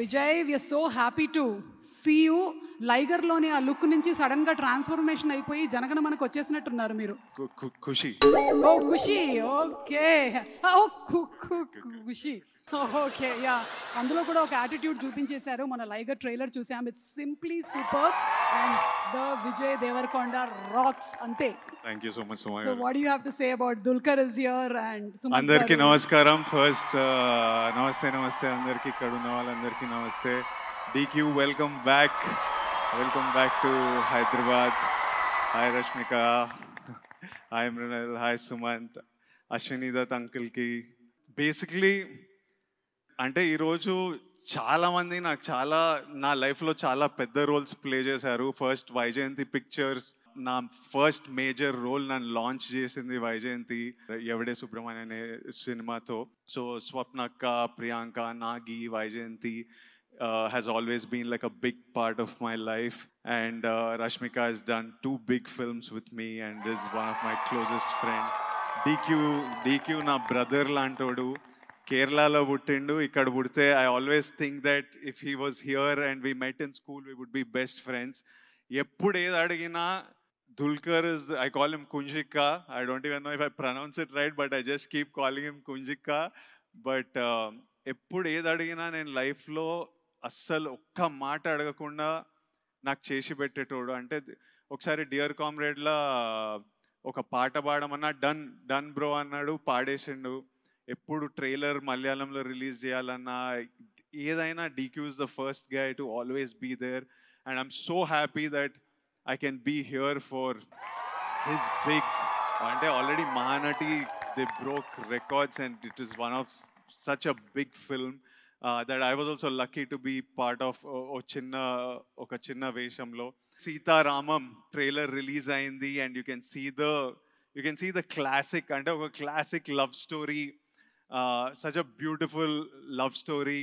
Vijay, we are so happy to see you. లైగర్లోని ఆ look నుంచి సడన్గా ట్రాన్స్ఫర్మేషన్ అయిపోయి జనగణ మనకు వచ్చేసినట్టున్నారు మీరు. Kushi. Oh Kushi. Okay. Oh Kushi. Okay ya. అందులో కూడా ఒక యాటిట్యూడ్ చూపించేశారు. మన లైగర్ ట్రైలర్ చూసాం. It's simply super and the Vijay Deverakonda rocks అంతే. Thank you so much so Suma what you have to say about Dulquer is here and అందరికీ నమస్కారం. First నమస్తే నమస్తే అందరికీ. ఇక్కడ ఉన్న వాళ్ళందరికీ నమస్తే. DQ welcome back welcome back to Hyderabad hi Rashmika hi Mrunal hi Sumanth Ashwini Dutt అంకుల్కి బేసిక్లీ అంటే ఈరోజు చాలామంది నాకు చాలా నా లైఫ్లో చాలా పెద్ద రోల్స్ ప్లే చేశారు. ఫస్ట్ వైజయంతి పిక్చర్స్ నా ఫస్ట్ మేజర్ రోల్ నన్ను లాంచ్ చేసింది వైజయంతి ఎవడే సుబ్రహ్మణ్య అనే సినిమాతో. So స్వప్నక్క Priyanka Nagi Vyjayanthi uh, has always been like a big part of my life. And uh, Rashmika has done two big films with me and is one of my closest friends. DQ, DQ na brother lantodu. కేరళలో పుట్టిండు ఇక్కడ పుడితే I always think that if he was here and we met in school we would be best friends ఎప్పుడు ఏది అడిగినా Dulquer is, I call him Kunjika. I don't even know if I pronounce it right, but I just keep calling him Kunjika. But uh, ఎప్పుడు ఏది అడిగినా నేను లైఫ్లో అస్సలు ఒక్క మాట అడగకుండా నాకు చేసి పెట్టేటోడు. అంటే ఒకసారి డియర్ కామ్రేడ్లా ఒక పాట పాడమన్నా డన్ డన్ బ్రో అన్నాడు పాడేసిండు. ఎప్పుడు ట్రైలర్ మలయాళంలో రిలీజ్ చేయాలన్నా ఏదైనా DQ's the first guy to always be there. And I'm so happy that I can be here for his big అంటే already Mahanati they broke records and it is one of such a big film. That I was also lucky to be part of ఓ చిన్న ఒక చిన్న వేషంలో Sitaramam trailer release అయింది and you can see the you can see the classic అంటే ఒక classic love story such a beautiful love story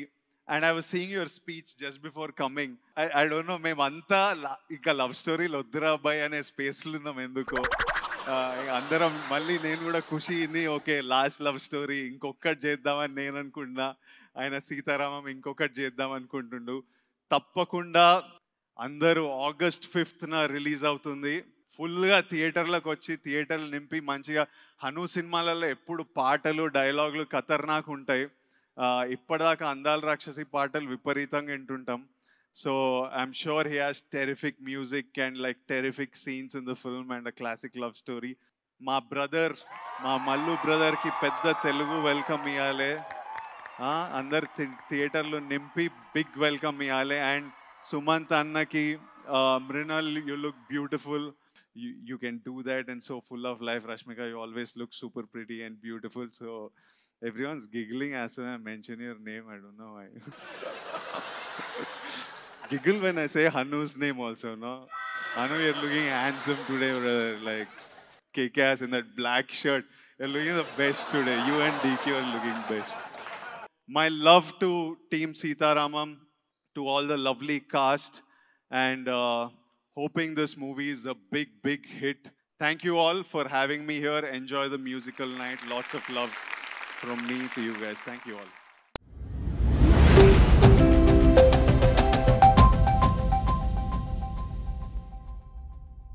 and I was seeing your speech just before coming I I don't no మేమంతా la- ఇంకా love స్టోరీలు వద్దురా అబ్బాయి అనే స్పేస్లో ఉన్నాం ఎందుకో Uh, అందరం మళ్ళీ నేను కూడా ఖుషిని ఓకే లాస్ట్ లవ్ స్టోరీ ఇంకొకటి చేద్దామని నేను అనుకుంటున్నా. ఆయన సీతారామం ఇంకొకటి చేద్దాం అనుకుంటుండు. తప్పకుండా అందరూ ఆగస్ట్ ఫిఫ్త్న రిలీజ్ అవుతుంది. ఫుల్గా థియేటర్లకు వచ్చి థియేటర్లు నింపి మంచిగా హను సినిమాలలో ఎప్పుడు పాటలు డైలాగులు ఖతర్నాక్ ఉంటాయి. ఇప్పటిదాకా అందాల రాక్షసి పాటలు విపరీతంగా వింటుంటాం. So I'm sure he has terrific music and like terrific scenes in the film and a classic love story మా బ్రదర్ మా మల్లు బ్రదర్కి పెద్ద తెలుగు వెల్కమ్ ఇవ్వాలి అందరు థియేటర్లు నింపి బిగ్ వెల్కమ్ ఇవ్వాలి అండ్ సుమంత్ అన్నకి Mrunal you look beautiful you can do that and so full of life rashmika you always look super pretty and beautiful so everyone's giggling as soon as i mention your name i don't know why giggle when i say hanu's name also no hanu you're looking handsome today brother like kick ass in that black shirt you're looking the best today you and dq are looking best my love to team sitaramam to all the lovely cast and uh, hoping this movie is a big, big hit. Thank you all for having me here. Enjoy the musical night. Lots of love from me to you guys. Thank you all.